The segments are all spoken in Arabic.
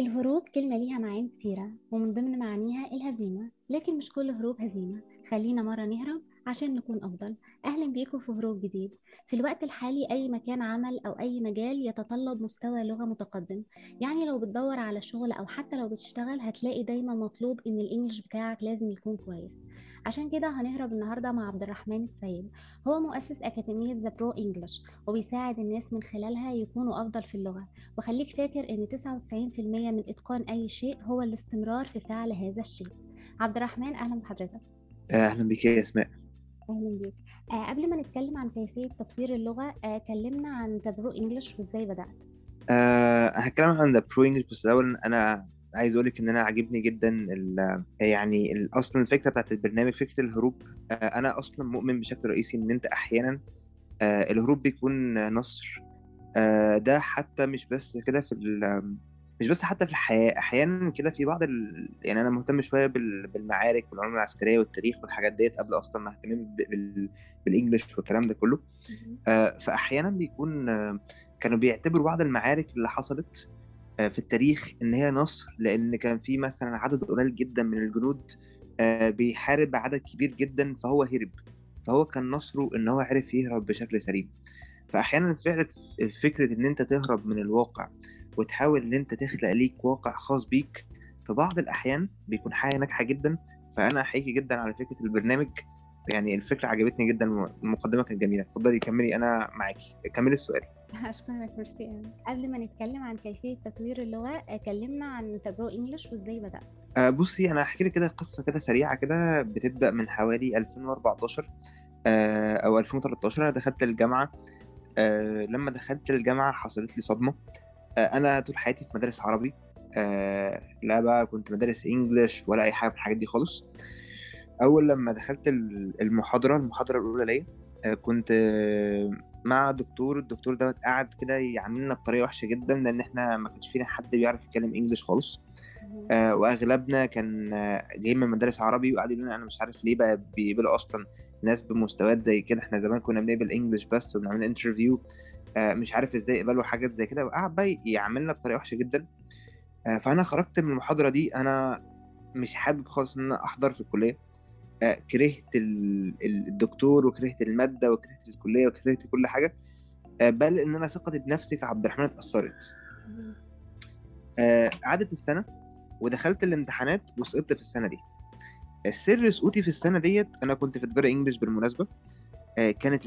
الهروب كلمة ليها معاني كتيرة ومن ضمن معانيها الهزيمة لكن مش كل هروب هزيمة. خلينا مرة نهرب عشان نكون أفضل. أهلا بيكم في هروب جديد. في الوقت الحالي أي مكان عمل أو أي مجال يتطلب مستوى لغة متقدم. يعني لو بتدور على شغل أو حتى لو بتشتغل هتلاقي دايما مطلوب إن ال English بتاعك لازم يكون كويس. عشان كده هنهرب النهاردة مع عبد الرحمن السيد. هو مؤسس أكاديمية The Pro English وبيساعد الناس من خلالها يكونوا أفضل في اللغة. وخليك فاكر إن 99% من إتقان أي شيء هو الاستمرار في فعل هذا الشيء. عبد الرحمن أهلا بحضرتك. أهلا بك يا أسماء. أهلا بيك. آه قبل ما نتكلم عن كيفية تطوير اللغة آه كلمنا عن The Pro English وإزاي بدأت. أه هتكلم عن The Pro English بس الأول أنا عايز أقول لك إن أنا عاجبني جدا يعني ال أصلا الفكرة بتاعت البرنامج فكرة الهروب أه أنا أصلا مؤمن بشكل رئيسي إن أنت أحيانا أه الهروب بيكون نصر أه ده حتى مش بس كده في مش بس حتى في الحياة أحيانا كده في بعض ال... يعني أنا مهتم شوية بال... بالمعارك والعلوم العسكرية والتاريخ والحاجات ديت قبل أصلا ما اهتم بال... بالإنجلش والكلام ده كله. آه، فاحيانا بيكون آه، كانوا بيعتبروا بعض المعارك اللي حصلت آه، في التاريخ إن هي نصر لأن كان في مثلا عدد قليل جدا من الجنود آه، بيحارب عدد كبير جدا فهو هرب. فهو كان نصره إن هو عرف يهرب بشكل سليم. فاحيانا فعلا فكرة إن أنت تهرب من الواقع وتحاول إن أنت تخلق ليك واقع خاص بيك في بعض الأحيان بيكون حاجة ناجحة جدا. فأنا احييكي جدا على فكرة البرنامج. يعني الفكرة عجبتني جدا المقدمة كانت جميلة. اتفضلي كملي أنا معاكي. كملي السؤال. أشكرك ميرسي. قبل ما نتكلم عن كيفية تطوير اللغة آه كلمنا عن The Pro English وإزاي بدأت. آه، بصي أنا هحكي لك كده قصة كده سريعة كده بتبدأ من حوالي 2014 آه، أو 2013 أنا دخلت الجامعة آه، لما دخلت الجامعة حصلت لي صدمة. آه، أنا طول حياتي في مدارس عربي لا بقى كنت مدارس انجلش ولا أي حاجة من الحاجات دي خالص. أول لما دخلت ال- المحاضرة المحاضرة الأولى ليا كنت مع دكتور الدكتور دوت قعد كده يعاملنا بطريقه وحشة جدا لأن إحنا ما كانش فينا حد بيعرف يتكلم انجلش خالص. آه، وأغلبنا كان آه، جاي من مدارس عربي وقعدوا يقولوا لنا أنا مش عارف ليه بقى بيقبلوا أصلا ناس بمستويات زي كده. إحنا زمان كنا بنقبل انجلش بس وبنعمل انترفيو مش عارف إزاي يقبلوا حاجات زي كده. وقعد بقى يعاملنا بطريقه وحشة جدا. آه، فأنا خرجت من المحاضرة دي أنا مش حابب خالص إن أنا أحضر في الكلية. آه، كرهت ال- ال- الدكتور وكرهت المادة وكرهت الكلية وكرهت كل حاجة آه، بل إن أنا ثقتي بنفسي كعبد الرحمن اتأثرت. آه، عدت السنة ودخلت الامتحانات وسقطت في السنة دي. السر سقوطي في السنة ديت أنا كنت في تجارة انجلش بالمناسبة آه، كانت.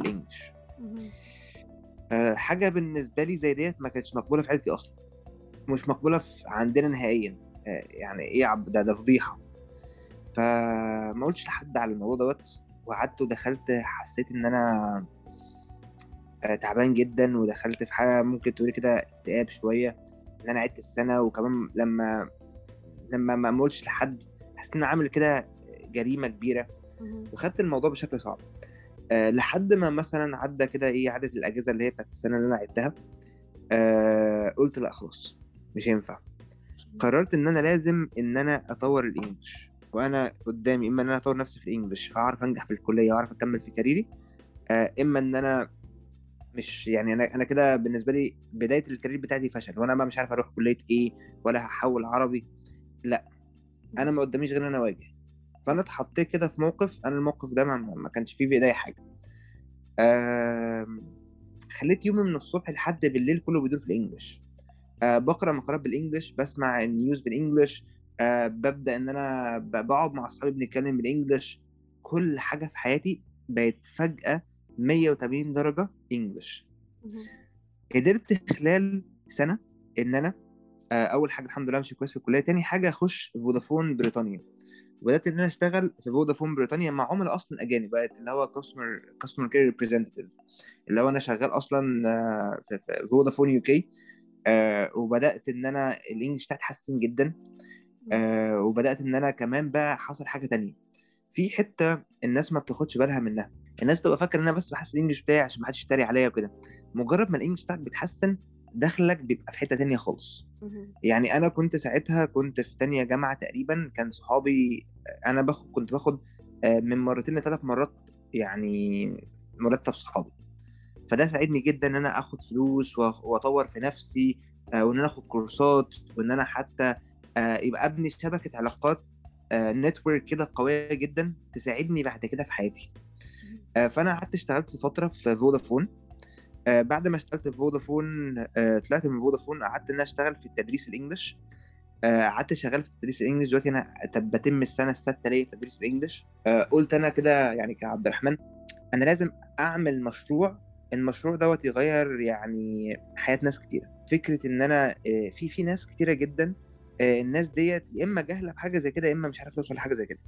آه، حاجة بالنسبة لي زي ديت ما كانتش مقبولة في عيلتي أصلا. مش مقبولة عندنا نهائيا. آه، يعني إيه ده ده فضيحة. فما قلتش لحد على الموضوع دوت وقعدت ودخلت حسيت إن أنا آه، تعبان جدا ودخلت في حاجة ممكن تقولي كده اكتئاب شوية إن أنا عدت السنة وكمان لما لما ما قلتش لحد حسيت إن أنا عامل كده جريمة كبيرة. وخدت الموضوع بشكل صعب. أه لحد ما مثلا عدى كده إيه عدت الأجازة اللي هي بتاعت السنة اللي أنا عدتها. أه قلت لأ خلاص مش هينفع. قررت إن أنا لازم إن أنا أطور الإنجليش. وأنا قدامي إما إن أنا أطور نفسي في الإنجليش فأعرف أنجح في الكلية وأعرف أكمل في كاريري أه إما إن أنا مش يعني أنا أنا كده بالنسبة لي بداية ال career بتاعتي فشل وأنا بقى مش عارف أروح كلية إيه ولا هحول عربي لأ أنا ما قداميش غير إن أنا أواجه. فأنا اتحطيت كده في موقف أنا الموقف ده ما, كانش فيه في ايديا حاجة. خليت يومي من الصبح لحد بالليل كله بيدور في ال English. آه بقرأ مقالات بال English بسمع ال news بال English آه ببدا إن أنا بقعد مع أصحابي بنتكلم بال English كل حاجة في حياتي بقت فجأة 180 درجة English مهم. قدرت خلال سنة إن أنا آه، أول حاجة الحمد لله ماشي كويس في الكلية تاني حاجة أخش فودافون بريطانيا. وبدأت إن أنا أشتغل في فودافون بريطانيا مع عملاء أصلا أجانب بقت اللي هو customer customer care representative اللي هو أنا شغال أصلا آه، في في Vodafone UK. وبدأت إن أنا ال English بتاعي اتحسن جدا. آه، وبدأت إن أنا كمان بقى حصل حاجة تانية. في حتة الناس ما بتاخدش بالها منها. الناس تبقى فاكرة إن أنا بس بحسن الإنجليش بتاعي عشان ما حدش يتريق عليا وكده. مجرد ما الإنجليش بتاعك بيتحسن دخلك بيبقى في حتة تانية خالص. يعني أنا كنت ساعتها كنت في تانية جامعة تقريبا كان صحابي أنا باخد كنت باخد آه، من مرتين لثلاث مرات يعني مرتب صحابي. فده ساعدني جدا إن أنا آخد فلوس وأطور في نفسي آه، وإن أنا آخد كورسات وإن أنا حتى يبقى ابني شبكة علاقات network كده قوية جدا تساعدني بعد كده في حياتي. آه، فأنا قعدت اشتغلت فترة في فودافون آه، بعد ما اشتغلت في فودافون آه، طلعت من فودافون قعدت إن اشتغل في التدريس ال English. آه، قعدت شغال في التدريس ال English. دلوقتي أنا بتم السنة السادسة ليا في تدريس ال English. آه، قلت أنا كده يعني كعبد الرحمن أنا لازم أعمل مشروع. المشروع دوت يغير يعني حياة ناس كتيرة. فكرة إن أنا آه، في في ناس كتيرة جدا آه، الناس ديت يا إما جاهلة بحاجه زي كده يا إما مش عارف توصل لحاجة زي كده.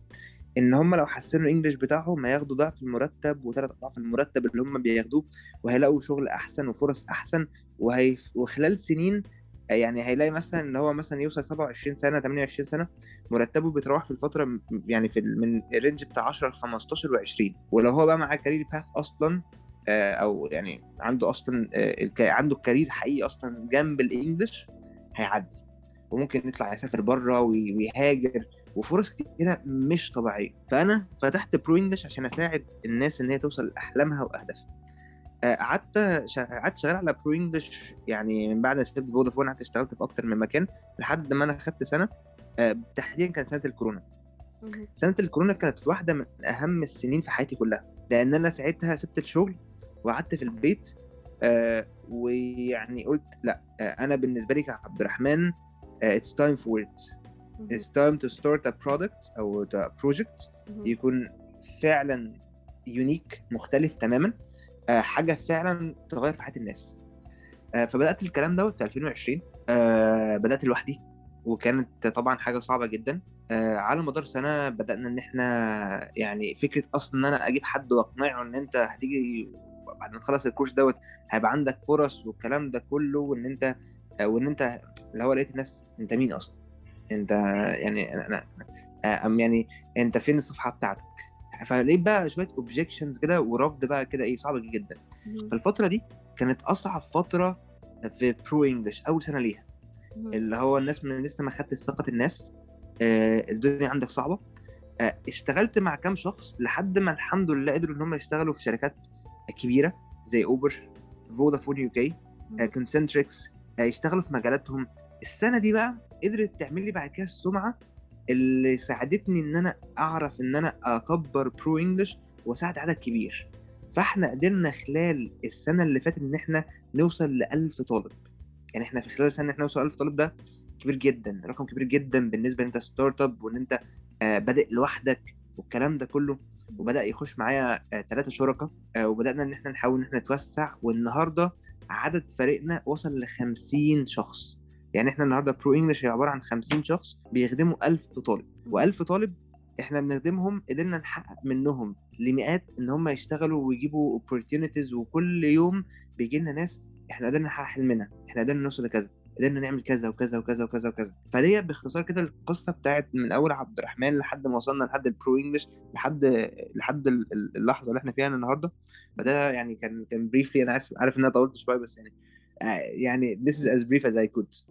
إن هم لو حسنوا ال English بتاعهم هياخدوا ضعف المرتب وثلاث أضعاف المرتب اللي هم بياخدوه وهيلاقوا شغل أحسن وفرص أحسن وهي وخلال سنين يعني هيلاقي مثلا إن هو مثلا يوصل 27 سنة 28 سنة مرتبه بيتراوح في الفترة يعني في من ال range بتاع 10 ل 15 و20 ولو هو بقى معاه career path أصلا آه، أو يعني عنده أصلا آه، عنده career حقيقي أصلا جنب ال English هيعدي. وممكن يطلع يسافر بره وي- ويهاجر وفرص كتيرة مش طبيعية. فأنا فتحت Pro English عشان أساعد الناس إن هي توصل لأحلامها وأهدافها. آه، قعدت قعدت شغال على Pro English يعني من بعد ما سبت فودافون قعدت اشتغلت في أكتر من مكان لحد ما أنا خدت سنة. آه، تحديدا كان سنة الكورونا. سنة الكورونا كانت واحدة من أهم السنين في حياتي كلها. لأن أنا ساعتها سبت الشغل وقعدت في البيت آه ويعني قلت لأ آه أنا بالنسبة لي كعبد الرحمن it's time for it. it's time to start a product أو a project. يكون فعلا يونيك مختلف تماما آه حاجة فعلا تغير في حياة الناس. آه فبدأت الكلام دوت في 2020 آه بدأت لوحدي وكانت طبعا حاجة صعبة جدا. آه على مدار سنة بدأنا إن إحنا يعني فكرة أصلا إن أنا أجيب حد وأقنعه إن أنت هتيجي بعد ما تخلص الكورس دوت هيبقى عندك فرص والكلام ده كله وإن أنت آه وإن أنت اللي هو لقيت الناس أنت مين أصلا أنت يعني أنا أم يعني أنت فين الصفحة بتاعتك فلقيت بقى شوية objections كده ورفض بقى كده إيه صعب جدا. فالفترة دي كانت أصعب فترة في Pro English أول سنة ليها. اللي هو الناس من لسه ما خدتش ثقة الناس آه، الدنيا عندك صعبة آه، اشتغلت مع كام شخص لحد ما الحمد لله قدروا إن هم يشتغلوا في شركات كبيرة زي اوبر فودافون UK. Concentrix يشتغلوا في مجالاتهم. السنة دي بقى قدرت تعمل لي بعد كده السمعة اللي ساعدتني إن أنا أعرف إن أنا أكبر Pro English وأساعد عدد كبير. فإحنا قدرنا خلال السنة اللي فاتت إن إحنا نوصل ل 1000 طالب. يعني إحنا في خلال سنه إحنا نوصل 1000 طالب ده كبير جدا رقم كبير جدا بالنسبة إن أنت start up وإن أنت آه، بادئ لوحدك والكلام ده كله. وبدأ يخش معايا ثلاثة شركاء آه، وبدأنا إن إحنا نحاول إن إحنا نتوسع. والنهاردة عدد فريقنا وصل ل 50 شخص. يعني إحنا النهارده Pro English هي عبارة عن 50 شخص بيخدموا 1000 طالب. و1000 طالب إحنا بنخدمهم قدرنا نحقق منهم لمئات إن هم يشتغلوا ويجيبوا opportunities وكل يوم بيجي لنا ناس إحنا قدرنا نحقق حلمنا إحنا قدرنا نوصل لكذا. قدرنا نعمل كذا وكذا وكذا وكذا وكذا. فدي باختصار كده القصة بتاعت من أول عبد الرحمن لحد ما وصلنا لحد ال Pro English لحد لحد ال- ال- اللحظة اللي إحنا فيها النهارده. فده يعني كان كان briefly أنا اسف عارف إن أنا طولت شوية بس يعني آه، يعني this is as brief as I could.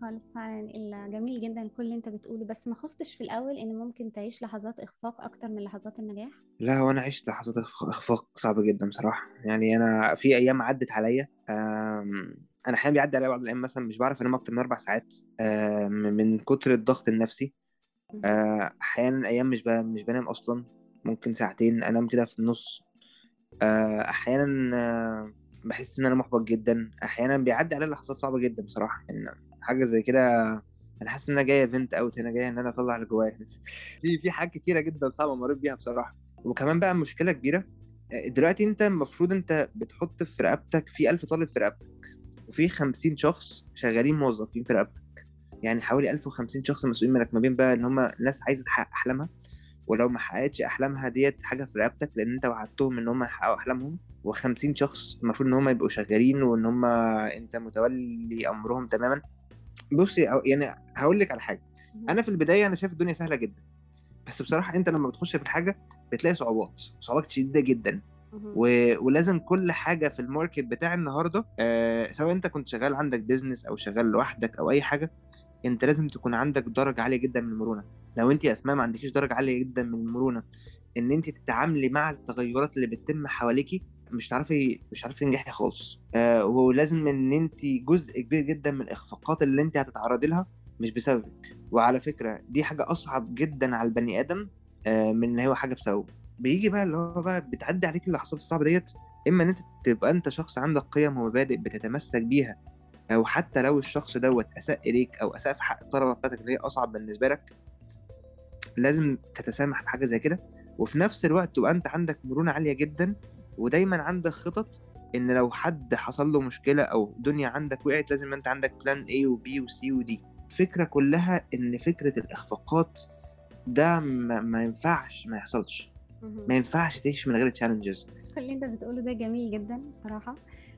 خالص فعلا جميل جدا كل اللي أنت بتقوله. بس ما خفتش في الأول إن ممكن تعيش لحظات إخفاق أكتر من لحظات النجاح؟ لا هو أنا عشت لحظات إخفاق صعبة جدا بصراحة. يعني أنا في أيام عدت عليا أنا أحيانا بيعدي عليا بعض الأيام مثلا مش بعرف أنام أكتر من أربع ساعات أم، من كتر الضغط النفسي. أه، أحيانا أيام مش مش بنام أصلا ممكن ساعتين أنام كده في النص. أه، أحيانا بحس إن أنا محبط جدا. أحيانا بيعدي عليا لحظات صعبة جدا بصراحة. يعني حاجة زي كده أنا حاسس إن أنا جاية vent out هنا جاية إن أنا أطلع اللي جوايا. في في حاجات كتيرة جدا صعبة مريت بيها بصراحة. وكمان بقى مشكلة كبيرة آه، دلوقتي أنت المفروض أنت بتحط في رقبتك في 1000 طالب في رقبتك. وفي 50 شخص شغالين موظفين في رقبتك. يعني حوالي 1050 شخص مسؤولين منك ما بين بقى ان هم ناس عايزة تحقق أحلامها ولو ما حققتش أحلامها ديت حاجة في رقبتك لأن أنت وعدتهم إن هم يحققوا أحلامهم. و50 شخص المفروض إن هم يبقوا شغالين وإن هم أنت متولي أمرهم تماما. بصي يعني هقول لك على حاجة. أنا في البداية أنا شايف الدنيا سهلة جدا. بس بصراحة أنت لما بتخش في الحاجة بتلاقي صعوبات صعوبات شديدة جدا. و... ولازم كل حاجة في ال market بتاع النهارده آه سواء انت كنت شغال عندك business أو شغال لوحدك أو أي حاجة انت لازم تكون عندك درجة عالية جدا من المرونة. لو انت يا أسماء ما عندكيش درجة عالية جدا من المرونة إن انت تتعاملي مع التغيرات اللي بتتم حواليكي مش هتعرفي مش هتعرفي تنجحي خالص. آه ولازم إن انت جزء كبير جدا من الإخفاقات اللي انت هتتعرضي لها مش بسببك. وعلى فكرة دي حاجة أصعب جدا على البني آدم آه من إن هو حاجة بسببه. بيجي بقى اللي هو بقى بتعدي عليك اللحظات الصعبة ديت إما إن أنت تبقى أنت شخص عندك قيم ومبادئ بتتمسك بيها أو حتى لو الشخص دوت أساء إليك أو أساء في حق الطلبة بتاعتك اللي هي أصعب بالنسبة لك لازم تتسامح في حاجة زي كده. وفي نفس الوقت تبقى أنت عندك مرونة عالية جدا ودايما عندك خطط إن لو حد حصل له مشكلة أو دنيا عندك وقعت لازم أنت عندك plan A و B و C ودي الفكرة كلها إن فكرة الإخفاقات ده ما, ما ينفعش ما يحصلش. ما ينفعش تعيش من غير challenges اللي انت بتقوله ده جميل جدا بصراحة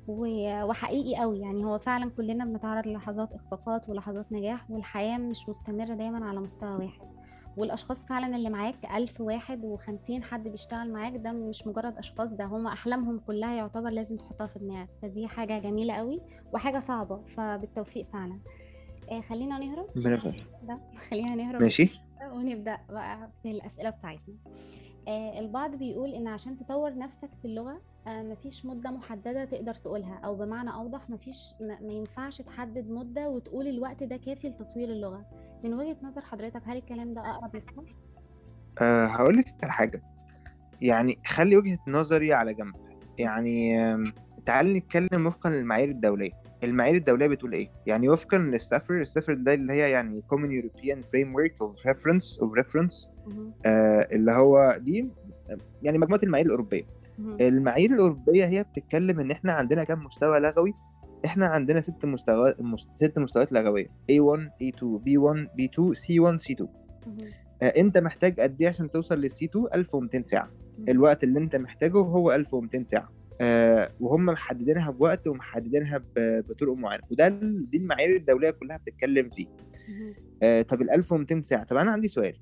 و- وحقيقي قوي. يعني هو فعلا كلنا بنتعرض للحظات إخفاقات ولحظات نجاح والحياة مش مستمرة دايما على مستوى واحد. والأشخاص فعلا اللي معاك ألف واحد وخمسين حد بيشتغل معاك ده مش مجرد أشخاص ده هم أحلامهم كلها يعتبر لازم تحطها في دماغك. فدي حاجة جميلة قوي وحاجة صعبة فبالتوفيق فعلا. آه خلينا نهرب. ده خلينا نهرب. ماشي. ونبدأ بقى في الأسئلة بتاعتنا. البعض بيقول إن عشان تطور نفسك في اللغة آه مفيش مدة محددة تقدر تقولها أو بمعنى أوضح مفيش ما ينفعش تحدد مدة وتقول الوقت ده كافي لتطوير اللغة. من وجهة نظر حضرتك هل الكلام ده أقرب للصح؟ أه هقول لك حاجة. يعني خلي وجهة نظري على جنب. يعني تعالي نتكلم وفقا للمعايير الدولية. المعايير الدولية بتقول إيه يعني وفقا للسفر السفر ده اللي هي يعني Common European Framework of Reference of Reference مهم. آه اللي هو دي يعني مجموعة المعايير الأوروبية. المعايير الأوروبية هي بتتكلم إن إحنا عندنا كام مستوى لغوي؟ إحنا عندنا ست مستويات مست... ست مستويات لغوية A1 A2 B1 B2 C1 C2 مهم. آه أنت محتاج قد إيه عشان توصل لل C2 1200 ساعة مهم. الوقت اللي أنت محتاجه هو 1200 ساعة آه وهم محددينها بوقت ومحددينها. بطرق معينة وده دي المعايير الدولية كلها بتتكلم فيه. آه طب ال 1200 ساعة طب أنا عندي سؤال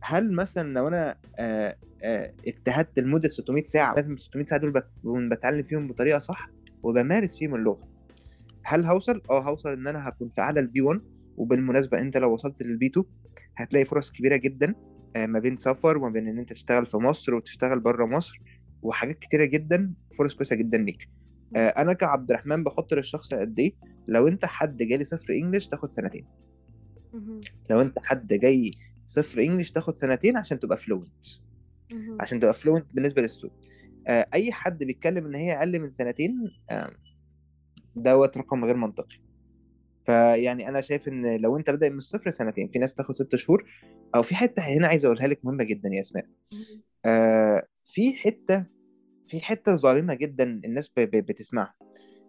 هل مثلا لو أنا آه آه اجتهدت لمدة 600 ساعة لازم ال 600 ساعة دول بكون بتعلم فيهم بطريقة صح وبمارس فيهم اللغة هل هوصل؟ آه هوصل إن أنا هكون في أعلى ال B1 وبالمناسبة أنت لو وصلت لل B2 هتلاقي فرص كبيرة جدا ما بين سفر وما بين إن أنت تشتغل في مصر وتشتغل بره مصر وحاجات كتيرة جدا فرص كويسة جدا ليك. آه، أنا كعبد الرحمن بحط للشخص قد إيه؟ لو أنت حد جالي صفر English تاخد سنتين. لو أنت حد جاي صفر English تاخد سنتين عشان تبقى fluent. عشان تبقى fluent بالنسبة للسوق. آه، أي حد بيتكلم إن هي أقل من سنتين دوت رقم غير منطقي. فيعني أنا شايف إن لو أنت بادئ من الصفر سنتين في ناس تاخد ست شهور أو في حتة هنا عايز أقولها لك مهمة جدا يا أسماء. آه في حتة في حتة ظالمة جدا الناس بتسمعها.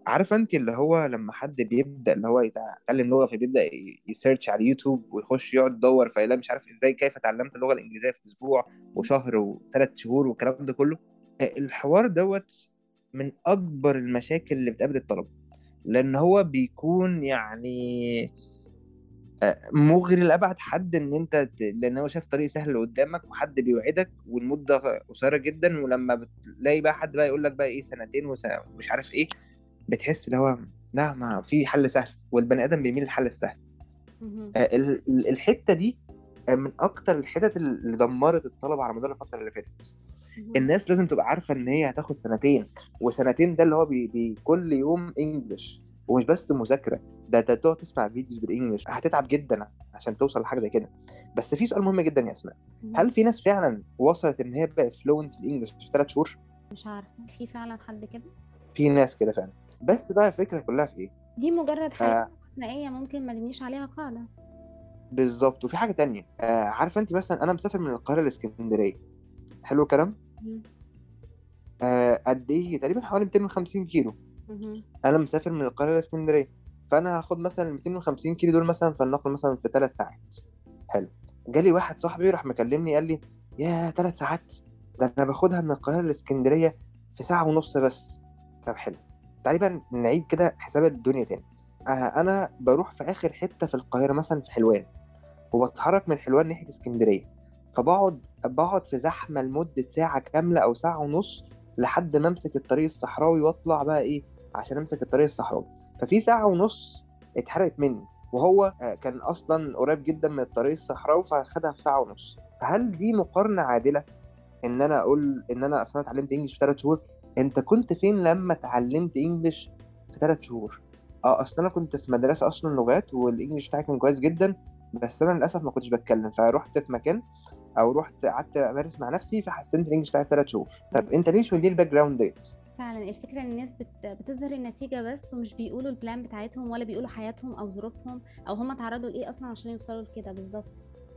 عارفة انت اللي هو لما حد بيبدأ اللي هو يتعلم لغة فبيبدأ ي search على اليوتيوب ويخش يقعد يدور فيلاقي مش عارف إزاي كيف اتعلمت اللغة الإنجليزية في أسبوع وشهر وثلاث شهور والكلام ده كله. آه، الحوار دوت من أكبر المشاكل اللي بتقابل الطلبة. لأن هو بيكون يعني مغري لأبعد حد إن أنت. لأن هو شايف طريق سهل قدامك وحد بيوعدك والمدة قصيرة جدا ولما بتلاقي بقى حد بقى يقول لك بقى إيه سنتين ومش عارف إيه بتحس اللي هو لا ما في حل سهل والبني آدم بيميل للحل السهل. آه، ال- ال- الحتة دي آه، من أكتر الحتت اللي دمرت الطلبة على مدار الفترة اللي فاتت. الناس لازم تبقى عارفة إن هي هتاخد سنتين وسنتين ده اللي هو بي بي كل يوم English ومش بس مذاكرة ده ده تقعد تسمع videos بال English هتتعب جدا عشان توصل لحاجة زي كده. بس في سؤال مهم جدا يا أسماء. هل في ناس فعلا وصلت إن هي بقت fluent في ال English في ثلاث شهور؟ مش عارفة في فعلا حد كده؟ في ناس كده فعلا. بس بقى الفكرة كلها في إيه؟ دي مجرد آه. استثنائية ممكن ما نبنيش عليها قاعدة. بالظبط وفي حاجة تانية آه عارفة انت مثلا أنا مسافر من القاهرة لإسكندرية. حلو الكلام. آه قد إيه؟ تقريبا حوالي 250 كيلو. مهم. أنا مسافر من القاهرة لإسكندرية. فانا هاخد مثلا ال 250 كيلو دول مثلا فلناخد مثلا في ثلاث ساعات. حلو. جالي واحد صاحبي راح مكلمني قال لي يا ثلاث ساعات؟ ده أنا باخدها من القاهرة لإسكندرية في ساعة ونص بس. طب حلو. تقريبا نعيد كده حساب الدنيا تاني. آه أنا بروح في آخر حتة في القاهرة مثلا في حلوان وبتحرك من حلوان ناحية إسكندرية. فبقعد بقعد في زحمة لمدة ساعة كاملة أو ساعة ونص لحد ما أمسك الطريق الصحراوي وأطلع بقى إيه عشان أمسك الطريق الصحراوي. ففي ساعة ونص اتحرقت مني وهو آه، كان أصلا قريب جدا من الطريق الصحراوي فخدها في ساعة ونص. فهل دي مقارنة عادلة؟ إن أنا أقول إن أنا أصلا اتعلمت English في ثلاث شهور. أنت كنت فين لما اتعلمت English في ثلاث شهور؟ آه أصل أنا كنت في مدرسة أصلا لغات وال English بتاعي كان كويس جدا بس أنا للأسف ما كنتش بتكلم. فرحت في مكان أو رحت قعدت أمارس مع نفسي فحسنت ال English بتاعي في ثلاث شهور. طب أنت ليه مش مديني ال background ديت فعلا الفكرة إن الناس بت... بتظهر النتيجة بس ومش بيقولوا ال plan بتاعتهم ولا بيقولوا حياتهم أو ظروفهم أو هم اتعرضوا لإيه أصلا عشان يوصلوا لكده بالظبط.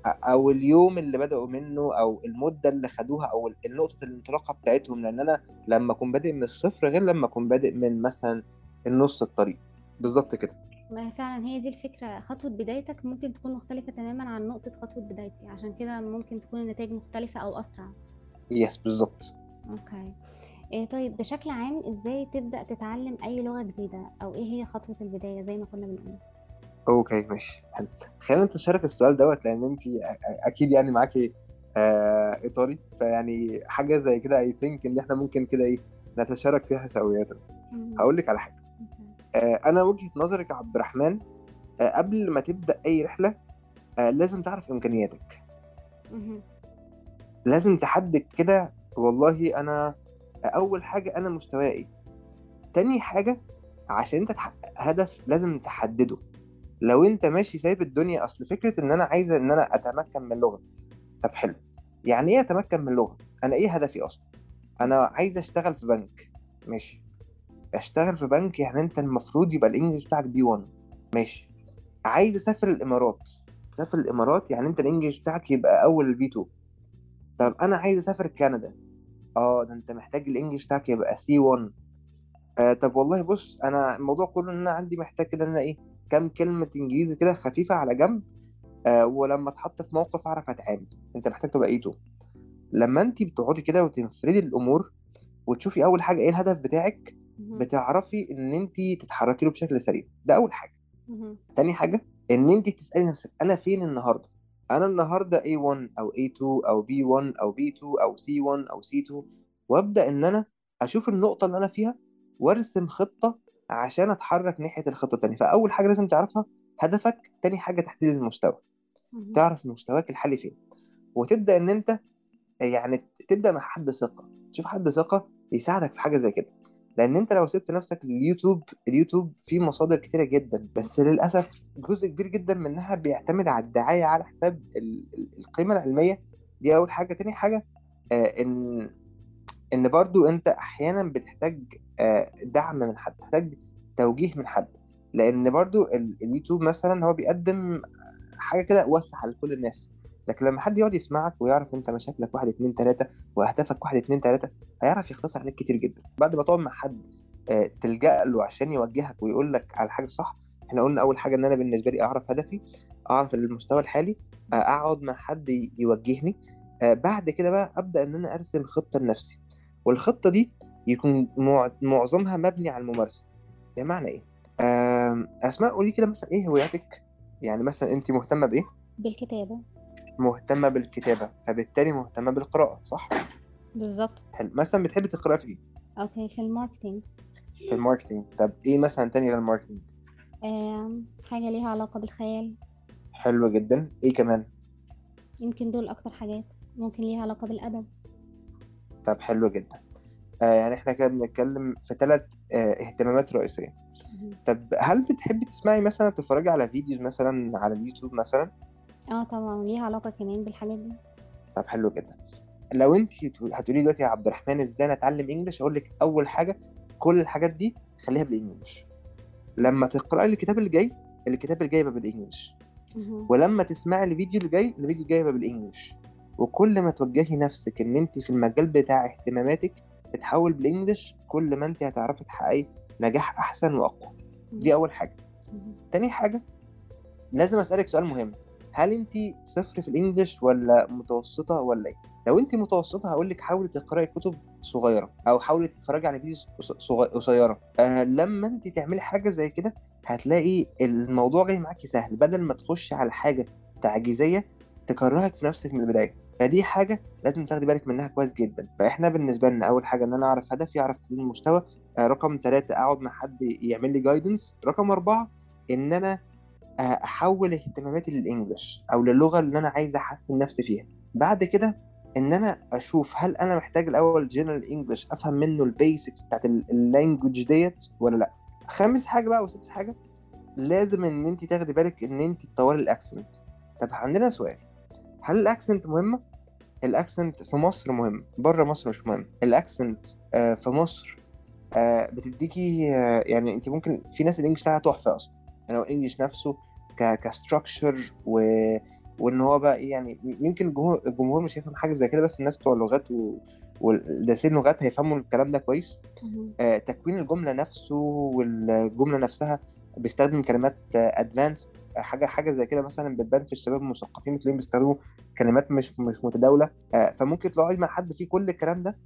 أو اليوم اللي بدأوا منه أو المدة اللي خدوها أو النقطة الانطلاقة بتاعتهم. لأن أنا لما أكون بادئ من الصفر غير لما أكون بادئ من مثلا النص الطريق. بالظبط كده. ما هي فعلا هي دي الفكرة. خطوة بدايتك ممكن تكون مختلفة تماما عن نقطة خطوة بدايتي. عشان كده ممكن تكون النتائج مختلفة أو أسرع. yes بالظبط. okay إيه طيب بشكل عام إزاي تبدأ تتعلم أي لغة جديدة أو إيه هي خطوة البداية زي ما كنا بنقول okay ماشي حلو خلينا نتشارك السؤال دوت لأن أنت أكيد يعني معاكي آه إيطالي فيعني حاجة زي كده I think إن إحنا ممكن كده إيه نتشارك فيها مم. هقول لك على حاجة. آه أنا وجهة نظري كعبد الرحمن آه قبل ما تبدأ أي رحلة آه لازم تعرف إمكانياتك. لازم تحدد كده والله أنا أول حاجة أنا مستواي إيه؟ تاني حاجة عشان أنت تحقق هدف لازم تحدده. لو أنت ماشي سايب الدنيا أصل فكرة إن أنا عايزه إن أنا أتمكن من لغة. طب حلو. يعني إيه أتمكن من لغة؟ أنا إيه هدفي أصلا؟ أنا عايز أشتغل في بنك. ماشي. أشتغل في بنك يعني أنت المفروض يبقى ال English بتاعك B1 ماشي. عايز أسافر الإمارات. تسافر الإمارات يعني أنت ال English بتاعك يبقى أول ال B2 طب أنا عايز أسافر كندا. آه ده أنت محتاج الإنجليش بتاعك يبقى سي 1 آه طب والله بص أنا الموضوع كله إن أنا عندي محتاج كده إن أنا إيه كام كلمة إنجليزي كده خفيفة على جنب آه ولما اتحط في موقف أعرف أتعامل. أنت محتاج تبقى إيه لما أنت بتقعدي كده وتنفردي الأمور وتشوفي أول حاجة إيه الهدف بتاعك. بتعرفي إن أنت تتحركي له بشكل سريع. ده أول حاجة. مهم. تاني حاجة إن أنت تسألي نفسك أنا فين النهاردة؟ أنا النهاردة A1 أو A2 أو B1 أو B2 أو C1 أو C2 وأبدأ إن أنا أشوف النقطة اللي أنا فيها وأرسم خطة عشان أتحرك ناحية الخطة التانية. فأول حاجة لازم تعرفها هدفك تاني حاجة تحديد المستوى. تعرف مستواك الحالي فين. وتبدأ إن أنت يعني تبدأ مع حد ثقة. تشوف حد ثقة يساعدك في حاجة زي كده. لأن انت لو سبت نفسك لليوتيوب اليوتيوب فيه مصادر كتيرة جدا بس للأسف جزء كبير جدا منها بيعتمد على الدعاية على حساب ال- ال- القيمة العلمية. دي أول حاجة. تاني حاجة آه إن إن برضو أنت أحيانا بتحتاج آه دعم من حد تحتاج توجيه من حد. لأن برضو ال- اليوتيوب مثلا هو بيقدم حاجة كده واسعة لكل الناس. لكن لما حد يقعد يسمعك ويعرف انت مشاكلك واحد اتنين تلاتة واهدافك واحد اتنين تلاتة هيعرف يختصر عليك كتير جدا. بعد ما تقعد مع حد آه، تلجأ له عشان يوجهك ويقول لك على حاجة صح إحنا قلنا أول حاجة إن أنا بالنسبة لي أعرف هدفي أعرف المستوى الحالي آه، أقعد مع حد يوجهني. آه، بعد كده بقى أبدأ إن أنا أرسم خطة لنفسي. والخطة دي يكون مع- معظمها مبني على الممارسة. بمعنى إيه؟ أسماء قولي كده مثلا إيه هواياتك؟ يعني مثلا انت مهتمة بإيه؟ بالكتابة. مهتمة بالكتابة فبالتالي مهتمة بالقراءة صح؟ بالظبط حلو مثلا بتحبي تقرأي في إيه؟ okay في ال marketing في ال marketing طب إيه مثلا تاني غير ال marketing؟ آم، حاجة ليها علاقة بالخيال حلو جدا إيه كمان؟ يمكن دول أكتر حاجات ممكن ليها علاقة بالأدب طب حلو جدا آه يعني إحنا كده بنتكلم في ثلاث آه اهتمامات رئيسية مهم. طب هل بتحبي تسمعي مثلا تتفرجي على videos مثلا على اليوتيوب مثلا؟ آه طبعا ليها علاقة كمان بالحاجات دي. طب حلو جدا. لو انت هتقولي دلوقتي يا عبد الرحمن إزاي أنا اتعلم انجلش أقول لك أول حاجة كل الحاجات دي خليها بالانجلش لما تقرأي الكتاب اللي جاي الكتاب اللي جاي يبقى بالانجلش. ولما تسمعي الفيديو اللي جاي الفيديو الجاي يبقى بالانجلش وكل ما توجهي نفسك إن انت في المجال بتاع اهتماماتك تتحول بالانجلش كل ما انت هتعرفي تحققي نجاح أحسن وأقوى. دي أول حاجة. تاني حاجة لازم أسألك سؤال مهم. هل انت صفر في الإنجليش ولا متوسطة ولا إيه؟ لو انت متوسطة هقول لك حاولي تقرأي كتب صغيرة أو حاولي تتفرجي على فيديوز قصيرة. آه لما انت تعملي حاجة زي كده هتلاقي الموضوع جاي معاكي سهل. بدل ما تخشي على حاجة تعجيزية تكرهك في نفسك من البداية. فدي حاجة لازم تاخدي بالك منها كويس جدا. فإحنا بالنسبة لنا أول حاجة إن أنا أعرف هدفي أعرف تحديد المستوى آه رقم ثلاثة أقعد مع حد يعمل لي guidance رقم أربعة إن أنا أحول اهتماماتي لل English أو للغة اللي أنا عايز أحسن نفسي فيها. بعد كده إن أنا أشوف هل أنا محتاج الأول general English أفهم منه ال basics بتاعت ال language ديت ولا لأ. خامس حاجة بقى وسادس حاجة لازم إن انت تاخدي بالك إن انت تطوري ال accent. طب عندنا سؤال. هل ال accent مهمه ال accent في مصر مهم بره مصر مش مهم. ال accent آه، في مصر آه، بتديكي آه، يعني انت ممكن في ناس ال English بتاعها تحفة أصلا. يعني هو ال English نفسه ك ك structure و وإن هو بقى إيه يعني يمكن الجمهور الجمهور مش هيفهم حاجة زي كده بس الناس بتوع اللغات و... والدارسين اللغات هيفهموا الكلام ده كويس. آه، تكوين الجملة نفسه والجملة نفسها بيستخدم كلمات advanced حاجة حاجة زي كده مثلا بتبان في الشباب المثقفين تلاقيهم بيستخدموا كلمات مش مش متداولة. آه، فممكن تلاقي مع حد فيه كل الكلام ده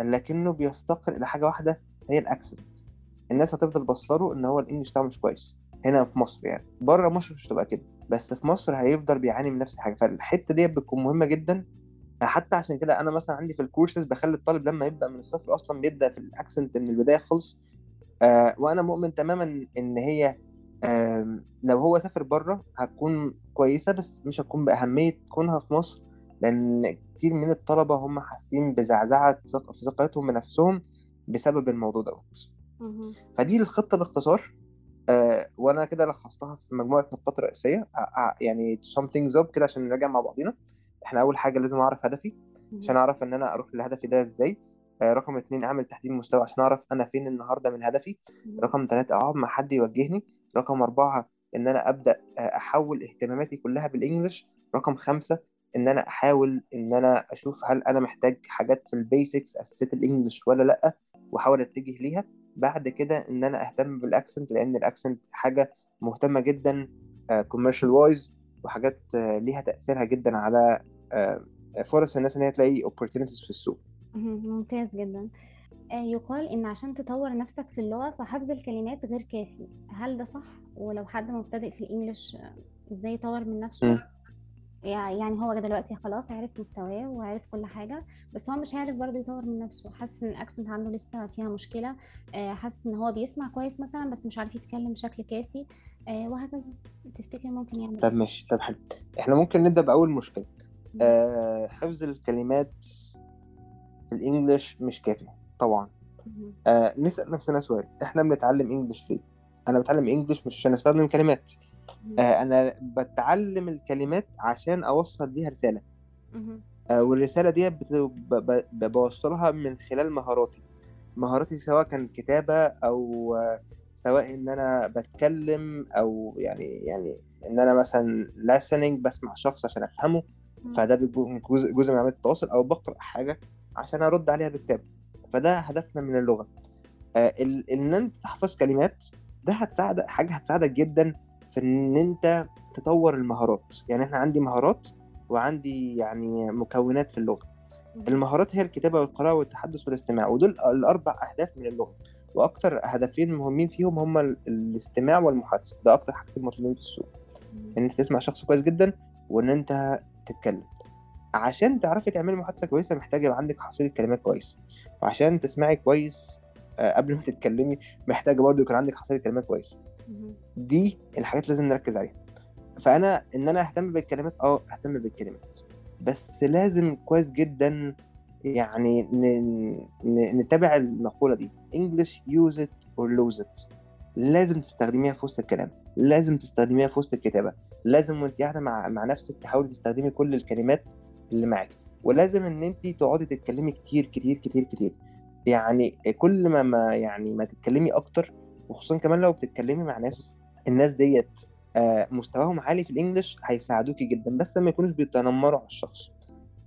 لكنه بيفتقر إلى حاجة واحدة هي ال accent. الناس هتفضل بصاله إن هو ال English بتاعه مش كويس. هنا في مصر يعني. بره مصر مش هتبقى كده بس في مصر هيفضل بيعاني من نفس الحاجة. فالحتة دي بتكون مهمة جدا. حتى عشان كده أنا مثلا عندي في الكورسز بخلي الطالب لما يبدأ من الصفر أصلا بيبدأ في ال accent من البداية خالص. آه وأنا مؤمن تماما إن هي آه لو هو سافر بره هتكون كويسة بس مش هتكون بأهمية كونها في مصر. لأن كتير من الطلبة هم حاسين بزعزعة في ثقتهم بنفسهم بسبب الموضوع دوت. فدي الخطة باختصار. آه وأنا كده لخصتها في مجموعة نقاط رئيسية. آه آه يعني sum things up كده عشان نراجع مع بعضينا. إحنا أول حاجة لازم أعرف هدفي عشان. أعرف إن أنا أروح لهدفي ده إزاي. آه رقم اتنين أعمل تحديد مستوى عشان أعرف أنا فين النهارده من هدفي. رقم ثلاثة أقعد مع حد يوجهني. رقم أربعة إن أنا أبدأ أحول اهتماماتي كلها بال English رقم خمسة إن أنا أحاول إن أنا أشوف هل أنا محتاج حاجات في ال basics أساسيات ال English ولا لأ وأحاول أتجه ليها. بعد كده إن أنا أهتم بال accent لأن ال accent حاجة مهمة جدا commercial wise وحاجات آه، ليها تأثيرها جدا على آه، فرص الناس إن هي تلاقي opportunities في السوق. ممتاز جدا آه، يقال إن عشان تطور نفسك في اللغة فحفظ الكلمات غير كافي هل ده صح؟ ولو حد مبتدئ في ال English آه، إزاي يطور من نفسه؟ يعني هو دلوقتي خلاص عرف مستواه وعرف كل حاجة بس هو مش عارف برضه يطور من نفسه. حاسس إن ال accent عنده لسه فيها مشكلة آه، حاسس إن هو بيسمع كويس مثلا بس مش عارف يتكلم بشكل كافي آه، وهكذا. تفتكر ممكن يعمل طب إيه؟ ماشي. طب حلو. إحنا ممكن نبدأ بأول مشكلة. آه، حفظ الكلمات في ال English مش كافي. طبعا. آه، نسأل نفسنا سؤال. إحنا بنتعلم إنجليش ليه؟ أنا بتعلم إنجليش مش عشان أستخدم كلمات. أنا بتعلم الكلمات عشان أوصل بيها رسالة. آه، والرسالة دي بوصلها من خلال مهاراتي. مهاراتي سواء كان كتابة أو آه، سواء إن أنا بتكلم أو يعني يعني إن أنا مثلا listening بسمع شخص عشان أفهمه مم. فده بيكون جزء جزء من عملية التواصل أو بقرأ حاجة عشان أرد عليها بكتاب فده هدفنا من اللغة. آه، إن أنت تحفظ كلمات ده هتساعد حاجة هتساعدك جدا في إن أنت تطور المهارات. يعني إحنا عندي مهارات وعندي يعني مكونات في اللغة. مهم. المهارات هي الكتابة والقراءة والتحدث والاستماع ودول الأربع أهداف من اللغة. وأكتر هدفين مهمين فيهم هما ال- الاستماع والمحادثة. ده أكتر حاجتين مطلوبين في السوق. إن أنت تسمع شخص كويس جدا وإن أنت تتكلم. عشان تعرفي تعملي محادثة كويسة محتاج يبقى عندك حصيلة كلمات كويس وعشان تسمعي كويس آه، قبل ما تتكلمي محتاجة برضه يكون عندك حصيلة كلمات كويسة. مهم. دي الحاجات لازم نركز عليها. فأنا إن أنا أهتم بالكلمات آه أهتم بالكلمات. بس لازم كويس جدا يعني. نتابع المقولة دي. English use it or lose it. لازم تستخدميها في وسط الكلام. لازم تستخدميها في وسط الكتابة. لازم وأنت قاعدة مع... مع نفسك تحاولي تستخدمي كل الكلمات اللي معاك ولازم إن أنت تقعدي تتكلمي كتير كتير كتير كتير. يعني كل ما ما يعني ما تتكلمي أكتر وخصوصا كمان لو بتتكلمي مع ناس الناس ديت آه، مستواهم عالي في الإنجليش هيساعدوكي جدا بس ما يكونوش بيتنمروا على الشخص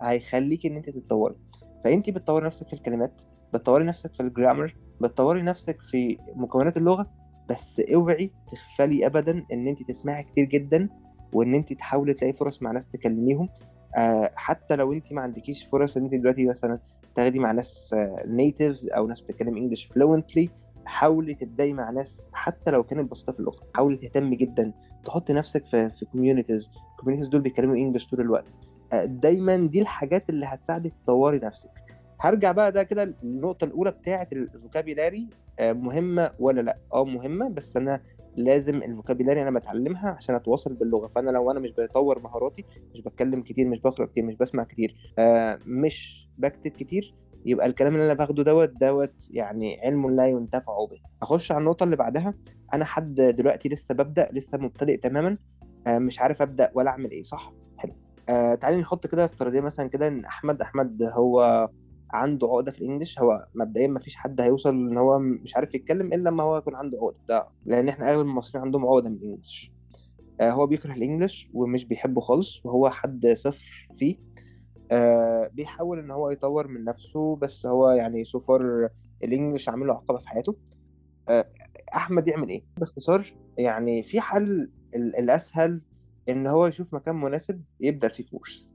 هيخليكي إن أنت تتطوري. فانت بتطوري نفسك في الكلمات بتطوري نفسك في الجرامر بتطوري نفسك في مكونات اللغة بس اوعي تغفلي ابدا إن أنت تسمعي كتير جدا وإن أنت تحاولي تلاقي فرص مع ناس تكلميهم. آه حتى لو أنت ما عندكيش فرص إن أنت دلوقتي مثلا تاخدي مع ناس natives أو ناس بتتكلم English fluently حاولي تبدأي مع ناس حتى لو كانت بسيطة في اللغة حاولي تهتمي جدا. تحطي نفسك في في communities ال communities دول بيتكلموا English طول الوقت. آه، دايما دي الحاجات اللي هتساعدك تطوري نفسك. هرجع بقى ده كده النقطة الأولى بتاعة ال vocabulary مهمة ولا لأ؟ آه مهمة بس أنا لازم ال vocabulary أنا بتعلمها عشان أتواصل باللغة. فأنا لو أنا مش بطور مهاراتي مش بتكلم كتير مش بقرأ كتير مش بسمع كتير آه مش بكتب كتير يبقى الكلام اللي أنا باخده دوت دوت يعني علم لا ينتفع به. أخش على النقطة اللي بعدها أنا حد دلوقتي لسه ببدأ لسه مبتدئ تماما آه مش عارف أبدأ ولا أعمل إيه صح؟ حلو. آه تعالي نحط كده افتراضية مثلا كده إن أحمد أحمد هو عنده عقدة في الإنجليش هو مبدئيا ما فيش حد هيوصل إن هو مش عارف يتكلم إلا لما هو يكون عنده عقدة. ده لأن إحنا أغلب المصريين عندهم عقدة من الإنجليش. آه هو بيكره الإنجليش ومش بيحبه خالص وهو حد صفر فيه. آه بيحاول إن هو يطور من نفسه بس هو يعني سوفر الإنجليش عامل له عقبة في حياته. آه أحمد يعمل إيه؟ باختصار يعني في حل الأسهل إن هو يشوف مكان مناسب يبدأ فيه course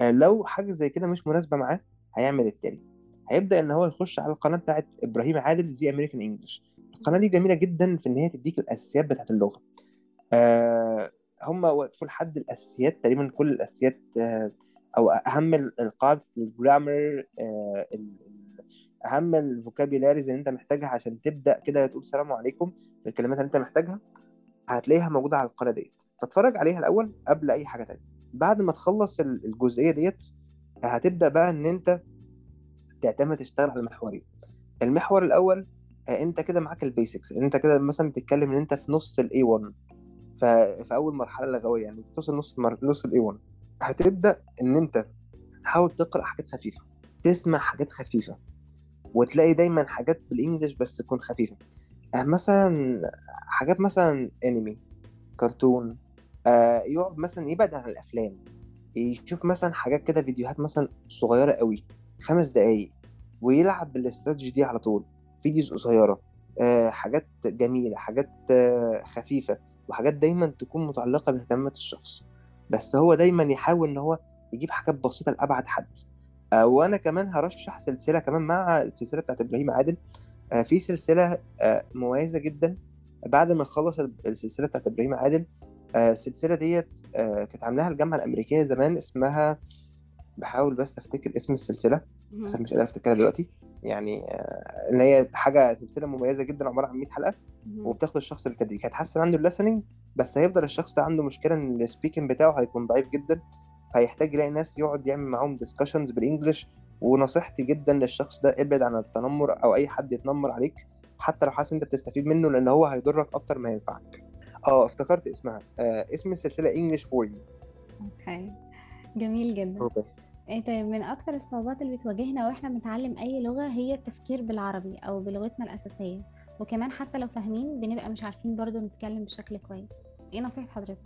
آه لو حاجة زي كده مش مناسبة معاه هيعمل التالي هيبدأ إن هو يخش على القناة بتاعت إبراهيم عادل زي American English القناة دي جميلة جدا في إن هي تديك الأساسيات بتاعت اللغة. هم وقفوا لحد الأساسيات تقريبا كل الأساسيات أو أهم القاعدة ال grammar آه أهم ال vocabularies اللي أنت محتاجها عشان تبدأ كده تقول سلام عليكم الكلمات اللي أنت محتاجها هتلاقيها موجودة على القناه ديت. فاتفرج عليها الأول قبل أي حاجة تانية. بعد ما تخلص الجزئية ديت هتبدأ بقى إن أنت تعتمد تشتغل على محورين المحور الأول أنت كده معاك ال basics أنت كده مثلا بتتكلم إن أنت في نص ال A1 في أول مرحلة لغوية يعني توصل نص مر... نص ال A1 هتبدأ إن أنت تحاول تقرأ حاجات خفيفة تسمع حاجات خفيفة وتلاقي دايما حاجات بالإنجلش بس تكون خفيفة. مثلا حاجات مثلا انمي كرتون آه يقعد مثلا يبعد عن الأفلام يشوف مثلا حاجات كده فيديوهات مثلا صغيرة قوي خمس دقايق ويلعب بالاستراتيجي دي على طول فيديوز قصيرة آه حاجات جميلة حاجات آه خفيفة وحاجات دايما تكون متعلقة باهتمامات الشخص. بس هو دايما يحاول إن هو يجيب حاجات بسيطة لأبعد حد. آه وأنا كمان هرشح سلسلة كمان مع السلسلة بتاعت إبراهيم عادل. آه في سلسلة آه مميزة جدا. بعد ما خلص السلسلة بتاعت إبراهيم عادل السلسلة ديت كانت عاملاها الجامعة الأمريكية زمان اسمها بحاول بس أفتكر اسم السلسلة بس مش قادر أفتكرها دلوقتي. يعني إن هي حاجة سلسلة مميزة جدا عبارة عن 100 حلقة وبتاخد الشخص بالتدريج. هتحسن عنده الليسننج بس هيفضل الشخص ده عنده مشكلة إن ال speaking بتاعه هيكون ضعيف جدا فهيحتاج يلاقي ناس يقعد يعمل معاهم discussions بال English. ونصيحتي جدا للشخص ده ابعد عن التنمر أو أي حد يتنمر عليك حتى لو حاسس أنت بتستفيد منه لأن هو هيضرك أكتر ما ينفعك. آه افتكرت اسمها. آه اسم السلسلة English for you Okay. جميل جدا. Okay. إيه طيب من أكتر الصعوبات اللي بتواجهنا وإحنا بنتعلم أي لغة هي التفكير بالعربي أو بلغتنا الأساسية. وكمان حتى لو فاهمين بنبقى مش عارفين برضو نتكلم بشكل كويس. إيه نصيحة حضرتك؟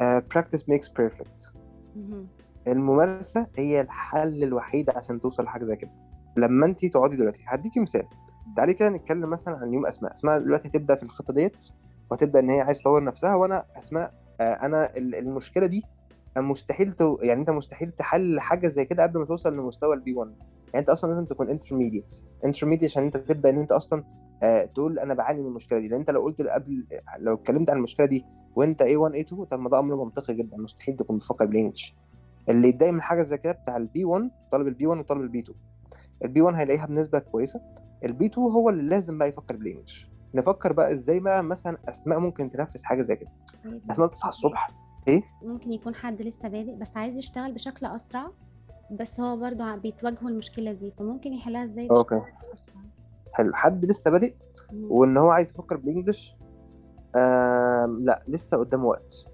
آه practice makes perfect. مهم. الممارسة هي الحل الوحيد عشان توصل لحاجة زي كده. لما انت تقعدي دلوقتي هديكي مثال. تعالي كده نتكلم مثلا عن يوم أسماء. أسماء دلوقتي هتبدأ في الخطة ديت وهتبدأ إن هي عايز تطور نفسها وأنا أسماء آه، أنا ال- المشكلة دي مستحيل تو... يعني أنت مستحيل تحل حاجة زي كده قبل ما توصل لمستوى ال B1 يعني أنت أصلا لازم تكون intermediate intermediate عشان أنت تبدأ إن أنت أصلا آه تقول أنا بعاني من المشكلة دي. لأن أنت لو قلت قبل لو اتكلمت عن المشكلة دي وأنت A1 A2 طب ما ده أمر منطقي جدا مستحيل تكون بتفكر بال English. اللي يتضايق من حاجة زي كده بتاع ال B1 طالب ال B1 وطالب ال B2 ال B1 هيلاقيها بنسبة كويسة ال B2 هو اللي لازم بقى يفكر بال English. نفكر بقى إزاي بقى مثلا أسماء ممكن تنفذ حاجة زي كده. طيب. أسماء بتصحى الصبح. إيه؟ ممكن يكون حد لسه بادئ بس عايز يشتغل بشكل أسرع بس هو برضو ع- بيتواجهه المشكلة دي فممكن يحلها إزاي؟ أوكي. حلو حد لسه بادئ. وإن هو عايز يفكر بال English لا لسه قدامه وقت.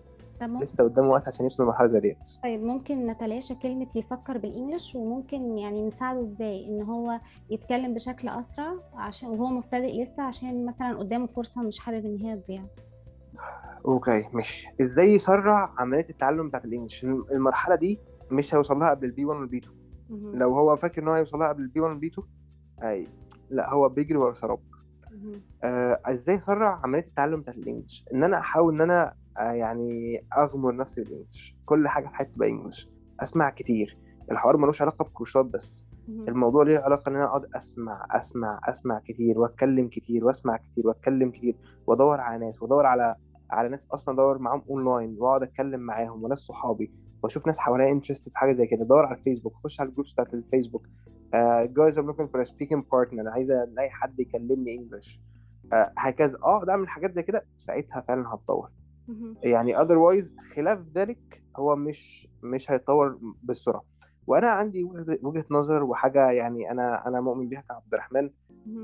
ممكن لسه قدامه وقت عشان يوصل للمرحلة زي ديت. طيب ممكن نتلاشى كلمة يفكر بال English وممكن يعني نساعده إزاي؟ إن هو يتكلم بشكل أسرع عشان وهو مبتدئ لسه عشان مثلا قدامه فرصة مش حابب إن هي تضيع. Okay مش إزاي يسرع عملية التعلم بتاعت ال English؟ المرحلة دي مش هيوصل لها قبل ال B1 وال B2 مهم. لو هو فاكر إن هو هيوصل لها قبل ال B1 وال B2 أي. لا هو بيجري ورا سراب. آه إزاي أسرع عملية التعلم بتاعت ال English؟ إن أنا أحاول إن أنا آه يعني أغمر نفسي بال English. كل حاجة في حياتي تبقى English. أسمع كتير. الحوار ملوش علاقة بكورسات بس. الموضوع ليه علاقة إن أنا أقعد أسمع أسمع أسمع كتير وأتكلم كتير وأسمع كتير وأتكلم كتير وأدور على ناس وأدور على على ناس أصلا أدور معاهم اونلاين وأقعد أتكلم معاهم وناس صحابي وأشوف ناس حواليا interested في حاجة زي كده. أدور على الفيسبوك أخش على ال groups بتاعت الفيسبوك. Guys I'm looking for a speaking partner. أنا عايزه ألاقي حد يكلمني English uh, هكذا. آه ده أعمل حاجات زي كده. ساعتها فعلا هتطور. يعني otherwise خلاف ذلك هو مش مش هيتطور بسرعة وأنا عندي وجهة نظر وحاجة يعني أنا أنا مؤمن بيها كعبد الرحمن.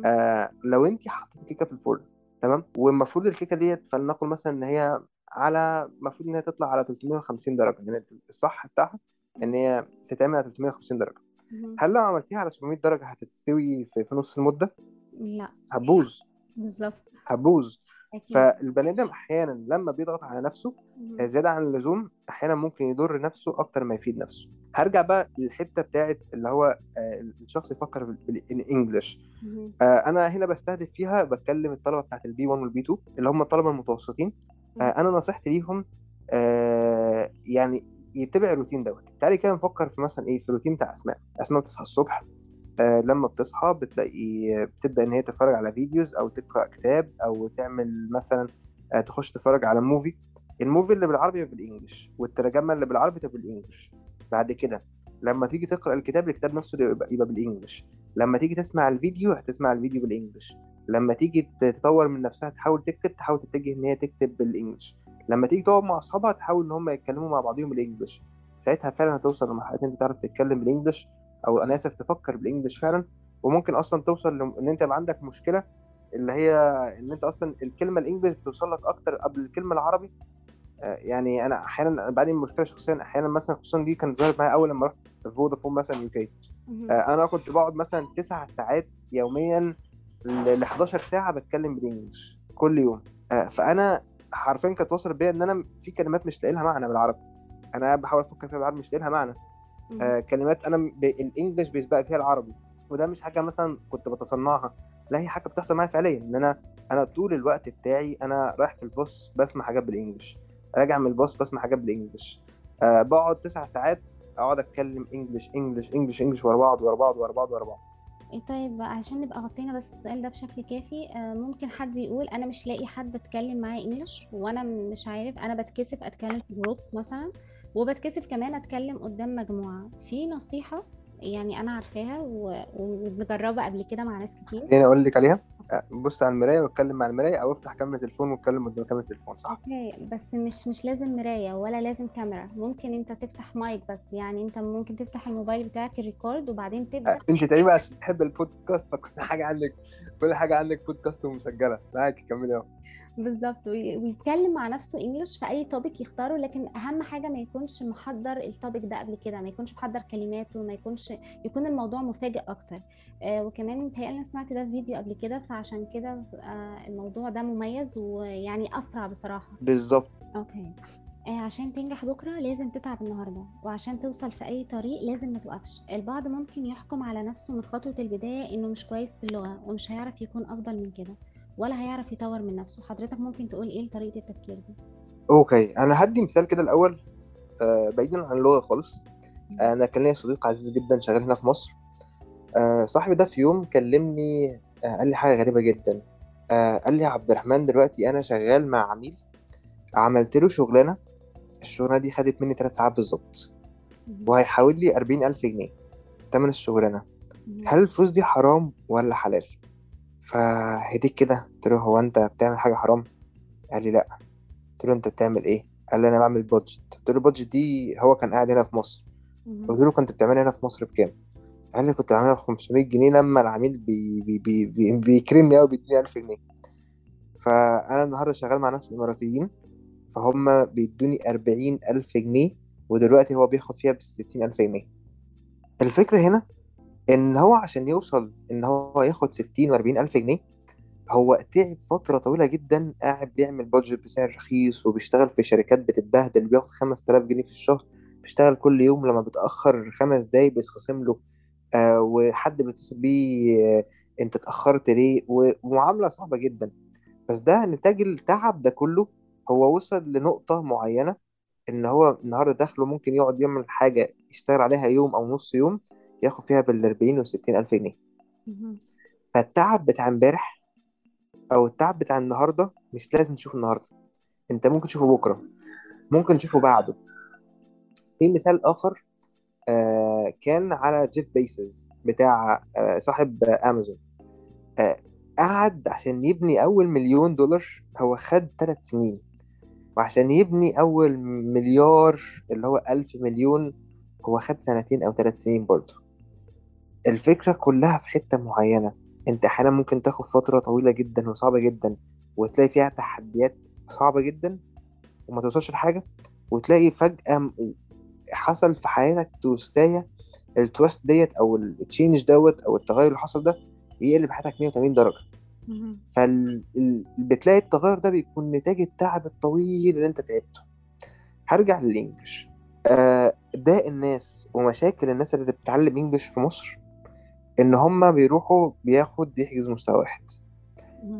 آه لو أنت حطيتي كيكة في الفرن تمام؟ والمفروض الكيكة ديت فلنقل مثلا إن هي على المفروض إن هي تطلع على 350 درجة. يعني الصح بتاعها إن هي تتعمل على 350 درجة. هل لو عملتيها على 700 درجة هتستوي في, في نص المدة؟ لا. هتبوظ. بالظبط. هتبوظ. فالبني آدم أحيانا لما بيضغط على نفسه. زيادة عن اللزوم أحيانا ممكن يضر نفسه أكتر ما يفيد نفسه. هرجع بقى للحتة بتاعت اللي هو آه، الشخص يفكر بال English مهم. أنا هنا بستهدف فيها بتكلم الطلبة بتاعت ال B1 وال B2 اللي هم الطلبة المتوسطين. آه، أنا نصيحتي ليهم آه، يعني يتبع الروتين دوت. تعالي كده نفكر في مثلا إيه في الروتين بتاع أسماء. أسماء بتصحى الصبح آه لما بتصحى بتلاقي بتبدأ إن هي تتفرج على videos أو تقرأ كتاب أو تعمل مثلا آه تخش تتفرج على movie ال movie اللي بالعربي يبقى بال English والترجمة اللي بالعربي تبقى بال English. بعد كده لما تيجي تقرأ الكتاب الكتاب نفسه يبقى, يبقى بال English. لما تيجي تسمع الفيديو هتسمع الفيديو بال English. لما تيجي تطور من نفسها تحاول تكتب تحاول تتجه إن هي تكتب بالإنجلش. لما تيجي تقعد مع أصحابها تحاول إن هم يتكلموا مع بعضهم بالإنجلش. ساعتها فعلا هتوصل لمرحلة إن أنت تعرف تتكلم بالإنجلش أو أنا آسف تفكر بالإنجلش فعلا. وممكن أصلا توصل إن أنت يبقى عندك مشكلة اللي هي إن أنت أصلا الكلمة الانجليش بتوصل لك أكتر قبل الكلمة العربي. آه، يعني أنا أحيانا بعاني من مشكلة شخصيا. أحيانا مثلا خصوصا دي كانت ظهرت معايا أول لما رحت فودافون مثلا يو كي مهم. أنا كنت بقعد مثلا تسع ساعات يوميا ل 11 ساعة بتكلم بالإنجلش كل يوم. آه، فأنا حرفيا كانت وصلت بيا إن أنا في كلمات مش لاقي لها معنى بالعربي. أنا بحاول أفكر فيها بالعربي مش لاقي لها معنى. آه كلمات أنا ب... الإنجليش بيسبق فيها العربي. وده مش حاجة مثلا كنت بتصنعها. لا هي حاجة بتحصل معايا فعليا. إن أنا أنا طول الوقت بتاعي أنا رايح في الباص بسمع حاجات بالانجلش راجع من الباص بسمع حاجات بالانجلش آه بقعد تسع ساعات أقعد أتكلم English English English English ورا بعض ورا بعض ورا بعض ورا بعض. طيب عشان نبقى غطينا بس السؤال ده بشكل كافي آه، ممكن حد يقول أنا مش لاقي حد اتكلم معاه English وأنا مش عارف أنا بتكسف أتكلم في groups مثلا وبتكسف كمان أتكلم قدام مجموعة. في نصيحة يعني أنا عارفاها و- ومجربة قبل كده مع ناس كتير؟ خليني أقول لك عليها. بص على المراية واتكلم مع المراية أو افتح كاميرا تليفون واتكلم قدام كاميرا تليفون صح؟ Okay بس مش مش لازم مراية ولا لازم كاميرا. ممكن أنت تفتح مايك بس يعني أنت ممكن تفتح الموبايل بتاعك ال record وبعدين تبدأ. آه أنت تقريبا عشان تحب البودكاست فكل حاجة عندك كل حاجة عندك بودكاست ومسجلة. معاك كملي اهو بالظبط وي- ويتكلم مع نفسه English في أي topic يختاره لكن أهم حاجة ما يكونش محضر ال topic ده قبل كده ما يكونش محضر كلماته ما يكونش يكون الموضوع مفاجئ أكتر. آه وكمان متهيألي أنا سمعت ده في فيديو قبل كده فعشان كده آه الموضوع ده مميز ويعني أسرع بصراحة. بالظبط. Okay. آه عشان تنجح بكرة لازم تتعب النهارده وعشان توصل في أي طريق لازم ما توقفش. البعض ممكن يحكم على نفسه من خطوة البداية إنه مش كويس في اللغة ومش هيعرف يكون أفضل من كده. ولا هيعرف يطور من نفسه. حضرتك ممكن تقول إيه طريقة التفكير دي؟ Okay أنا هدي مثال كده الأول آه بعيدا عن اللغة خالص. أنا كان ليا صديق عزيز جدا شغال هنا في مصر. آه صاحبي ده في يوم كلمني آه قال لي حاجة غريبة جدا. آه قال لي يا عبد الرحمن دلوقتي أنا شغال مع عميل عملت له شغلانة الشغلانة دي خدت مني ثلاث ساعات بالظبط مهم. وهيحول لي 40000 جنيه تمن الشغلانة. هل الفلوس دي حرام ولا حلال؟ فهديك كده. قلت له هو أنت بتعمل حاجة حرام؟ قال لي لا. قلت له أنت بتعمل إيه؟ قال لي أنا بعمل بادجت قلت له البادجت دي هو كان قاعد هنا في مصر. قلت له كنت بتعملها هنا في مصر بكام؟ قال لي كنت بعملها ب 500 جنيه لما العميل بي بي بي بي بيكرمني قوي بيديني 1000 جنيه. فأنا النهارده شغال مع ناس إماراتيين فهم بيدوني 40000 جنيه ودلوقتي هو بياخد فيها بال 60000 جنيه. الفكرة هنا إن هو عشان يوصل إن هو ياخد 60 و40 ألف جنيه هو تعب فترة طويلة جدا قاعد بيعمل بادجت بسعر رخيص وبيشتغل في شركات بتتبهدل بياخد 5000 جنيه في الشهر بيشتغل كل يوم لما بيتاخر خمس دقايق بيتخصم له آه وحد بيتصل بيه آه أنت اتأخرت ليه؟ ومعاملة صعبة جدا. بس ده نتاج التعب ده كله هو وصل لنقطة معينة إن هو النهارده دخله ممكن يقعد يعمل حاجة يشتغل عليها يوم أو نص يوم ياخد فيها بال 40 و 60 ألف جنيه. فالتعب بتاع امبارح أو التعب بتاع النهارده مش لازم تشوفه النهارده. أنت ممكن تشوفه بكرة. ممكن تشوفه بعده. في مثال آخر آه كان على جيف بيزوس بتاع آه، صاحب آه، امازون آه، قعد عشان يبني أول مليون دولار هو خد ثلاث سنين. وعشان يبني أول مليار اللي هو ألف مليون هو خد سنتين أو ثلاث سنين برضه. الفكرة كلها في حتة معينة. انت أحيانا ممكن تاخد فترة طويلة جدا وصعبة جدا وتلاقي فيها تحديات صعبة جدا وما توصلش لحاجة وتلاقي فجأة حصل في حياتك twist آية الـ twist ديت أو الـ change دوت أو التغير اللي حصل ده يقلب حياتك 180 درجة. فبتلاقي التغير ده بيكون نتاج التعب الطويل اللي انت تعبته. هرجع لل English. آه ده الناس ومشاكل الناس اللي بتتعلم English في مصر إن هما بيروحوا بياخد يحجز مستوى واحد.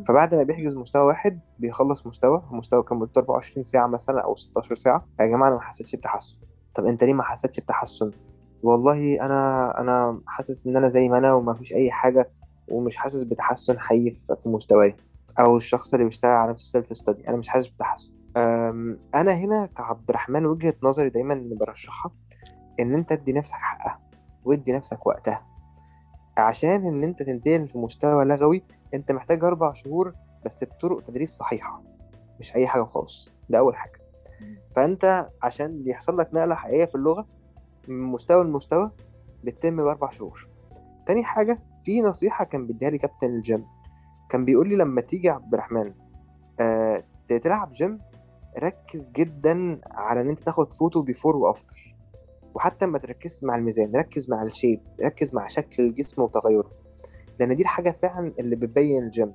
فبعد ما بيحجز مستوى واحد بيخلص مستوى مستوى كان مدته 24 ساعة مثلا أو 16 ساعة. يا جماعة أنا ما حسيتش بتحسن. طب أنت ليه ما حسيتش بتحسن؟ والله أنا أنا حاسس إن أنا زي ما أنا وما فيش أي حاجة ومش حاسس بتحسن حقيقي في مستواي أو الشخص اللي بيشتغل على نفسه سيلف ستادي أنا مش حاسس بتحسن. أنا هنا كعبد الرحمن وجهة نظري دايما برشحها إن أنت تدي نفسك حقها وادي نفسك وقتها. عشان إن أنت تنتقل في مستوى لغوي أنت محتاج أربع شهور بس بطرق تدريس صحيحة مش أي حاجة وخلاص ده أول حاجة. فأنت عشان يحصل لك نقلة حقيقية في اللغة من مستوى لمستوى بتتم بأربع شهور. تاني حاجة في نصيحة كان بيديها لي كابتن الجيم. كان بيقول لي لما تيجي عبد الرحمن آه تلعب جيم ركز جدا على إن أنت تاخد photo before و after وحتى ما تركزش مع الميزان ركز مع ال shape ركز مع شكل الجسم وتغيره. لأن دي الحاجة فعلا اللي بتبين الجيم.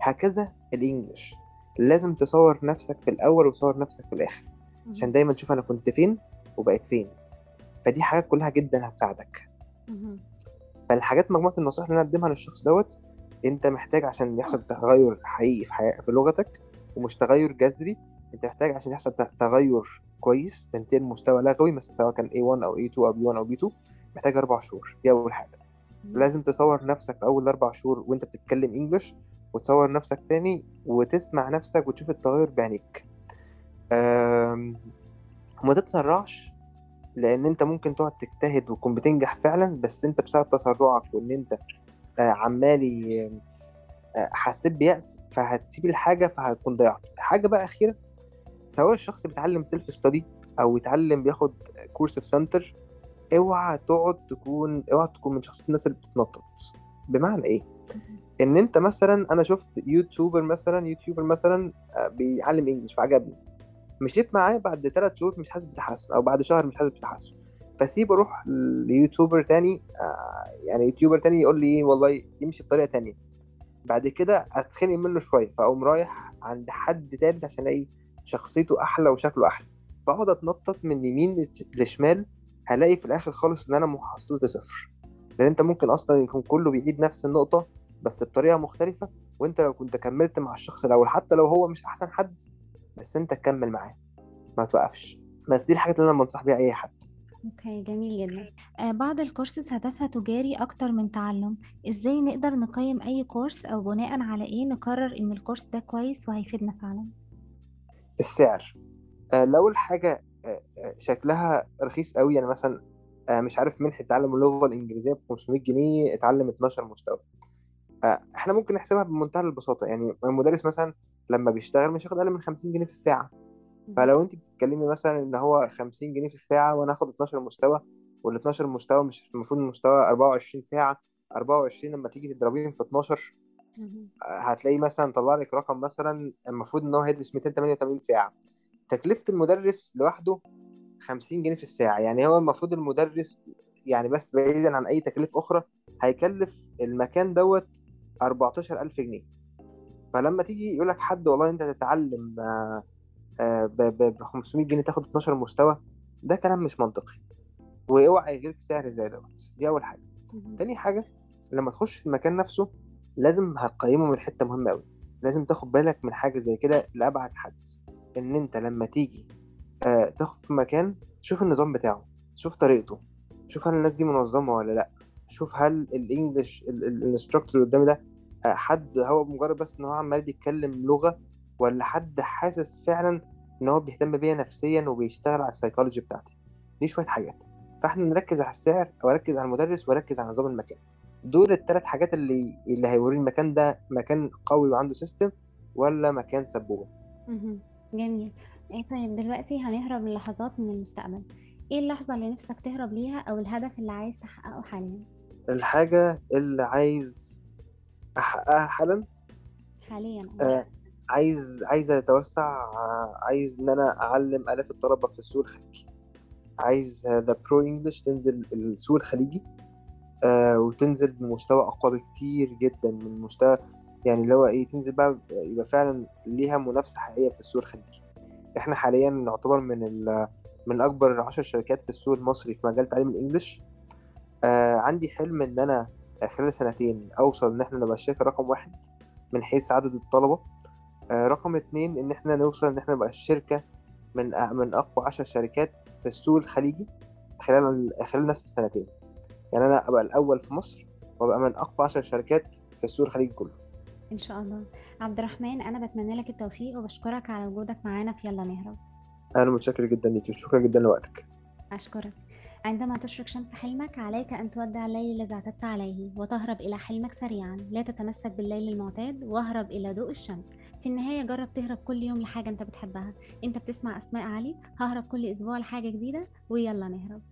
هكذا ال English. لازم تصور نفسك في الأول وتصور نفسك في الآخر. عشان دايما تشوف أنا كنت فين وبقيت فين. فدي حاجات كلها جدا هتساعدك. فالحاجات مجموعة النصائح اللي أنا اقدمها للشخص دوت أنت محتاج عشان يحصل تغير حقيقي في, حي... في لغتك ومش تغير جذري أنت محتاج عشان يحصل تغير كويس تنتقل مستوى لغوي مثلا سواء كان A1 أو A2 أو B1 أو B2 محتاج أربع شهور دي أول حاجة. لازم تصور نفسك في أول أربع شهور وأنت بتتكلم انجلش وتصور نفسك تاني وتسمع نفسك وتشوف التغير بعينيك. وما تتسرعش لأن أنت ممكن تقعد تجتهد وتكون بتنجح فعلا بس أنت بسبب تسرعك وإن أنت آه، عمال ي- آه، حسيت بيأس فهتسيب الحاجة فهتكون ضيعت. حاجة بقى أخيرة سواء الشخص بيتعلم self study أو يتعلم بياخد course في center اوعى تقعد تكون اوعى تكون من شخصية الناس اللي بتتنطط. بمعنى إيه؟ إن أنت مثلا أنا شفت YouTuber مثلا YouTuber مثلا آه، بيعلم English فعجبني. مشيت معاه بعد ثلاث شهور مش حاسس بتحسن أو بعد شهر مش حاسس بتحسن. فسيب أروح ليوتيوبر تاني آه، يعني يوتيوبر تاني يقول لي والله يمشي بطريقة تانية. بعد كده أتخنق منه شوية فأقوم رايح عند حد تالت عشان الاقي شخصيته أحلى وشكله أحلى. فاقعد أتنطط من يمين لشمال هلاقي في الآخر خالص إن أنا محصلتي صفر. لأن أنت ممكن أصلا يكون كله بيعيد نفس النقطة بس بطريقة مختلفة وأنت لو كنت كملت مع الشخص الأول حتى لو هو مش أحسن حد بس أنت تكمل معاه. ما توقفش. بس دي الحاجات اللي أنا بنصح بيها أي حد. Okay جميل جدا. آه بعض الكورسز هدفها تجاري أكتر من تعلم. إزاي نقدر نقيم أي course أو بناء على إيه نقرر إن ال course ده كويس وهيفيدنا فعلا؟ السعر. آه، لو الحاجة آه، آه، شكلها رخيص قوي يعني مثلا مش عارف منحة تعلم اللغة الإنجليزية ب 500 جنيه اتعلم 12 مستوى. إحنا ممكن نحسبها بمنتهى البساطة. يعني المدرس مثلا لما بيشتغل مش هياخد أقل من 50 جنيه في الساعة. فلو انت بتتكلمي مثلا إن هو 50 جنيه في الساعة وأنا هاخد 12 مستوى وال 12 مستوى مش المفروض المستوى 24 ساعة 24 لما تيجي تضربيهم في 12 مهم. هتلاقي مثلا طلع لك رقم مثلا المفروض إن هو هيدرس 288 ساعة. تكلفة المدرس لوحده 50 جنيه في الساعة. يعني هو المفروض المدرس يعني بس بعيدا عن أي تكاليف أخرى هيكلف المكان دوت 14000 جنيه. فلما تيجي يقول لك حد والله أنت تتعلم آه، آه، ب ب- ب 500 جنيه تاخد 12 مستوى ده كلام مش منطقي. واوعى يجيلك سعر زي دوت دي أول حاجة. مهم. تاني حاجة لما تخش في المكان نفسه لازم هتقيمه من حتة مهمة أوي. لازم تاخد بالك من حاجة زي كده لأبعد حد. إن أنت لما تيجي آه تاخد في مكان شوف النظام بتاعه شوف طريقته شوف هل الناس دي منظمة ولا لأ. شوف هل ال English ال instructor اللي قدامي ده آه حد هو مجرد بس إن هو عمال بيتكلم لغة ولا حد حاسس فعلا إن هو بيهتم بيا نفسيا وبيشتغل على السايكولوجي بتاعتي. دي شوية حاجات. فإحنا نركز على السعر واركز على المدرس وأركز على نظام المكان. دول الثلاث حاجات اللي اللي هيوري المكان ده مكان قوي وعنده system ولا مكان سبوبة؟ مهم. جميل. إيه طيب دلوقتي هنهرب للحظات من المستقبل. إيه اللحظة اللي نفسك تهرب ليها أو الهدف اللي عايز تحققه حاليا؟ الحاجة اللي عايز أحققها حالا؟ حاليا. آه، عايز عايز أتوسع آه، عايز إن أنا أعلم آلاف الطلبة في السوق الخليجي. عايز ذا برو انجلش تنزل السوق الخليجي. آه وتنزل بمستوى أقوى بكتير جدا من مستوى يعني اللي هو إيه تنزل بقى يبقى فعلا ليها منافسة حقيقية في السوق الخليجي. إحنا حاليا نعتبر من من أكبر عشر شركات في السوق المصري في مجال تعليم الإنجليش. آه عندي حلم إن أنا خلال سنتين أوصل إن إحنا نبقى الشركة رقم واحد من حيث عدد الطلبة. آه رقم اتنين إن إحنا نوصل إن إحنا نبقى الشركة من من أقوى عشر شركات في السوق الخليجي خلال خلال نفس السنتين. يعني أنا أبقى الأول في مصر وأبقى من أقوى عشر شركات في السوق الخليجي كله. إن شاء الله. عبد الرحمن أنا بتمنى لك التوفيق وبشكرك على وجودك معانا في يلا نهرب. أنا متشكر جدا ليكي شكرا جدا لوقتك. أشكرك. عندما تشرق شمس حلمك عليك أن تودع الليل الذي اعتدت عليه وتهرب إلى حلمك سريعا. لا تتمسك بالليل المعتاد واهرب إلى ضوء الشمس. في النهاية جرب تهرب كل يوم لحاجة أنت بتحبها. أنت بتسمع أسماء علي؟ ههرب كل أسبوع لحاجة جديدة؟ ويلا نهرب.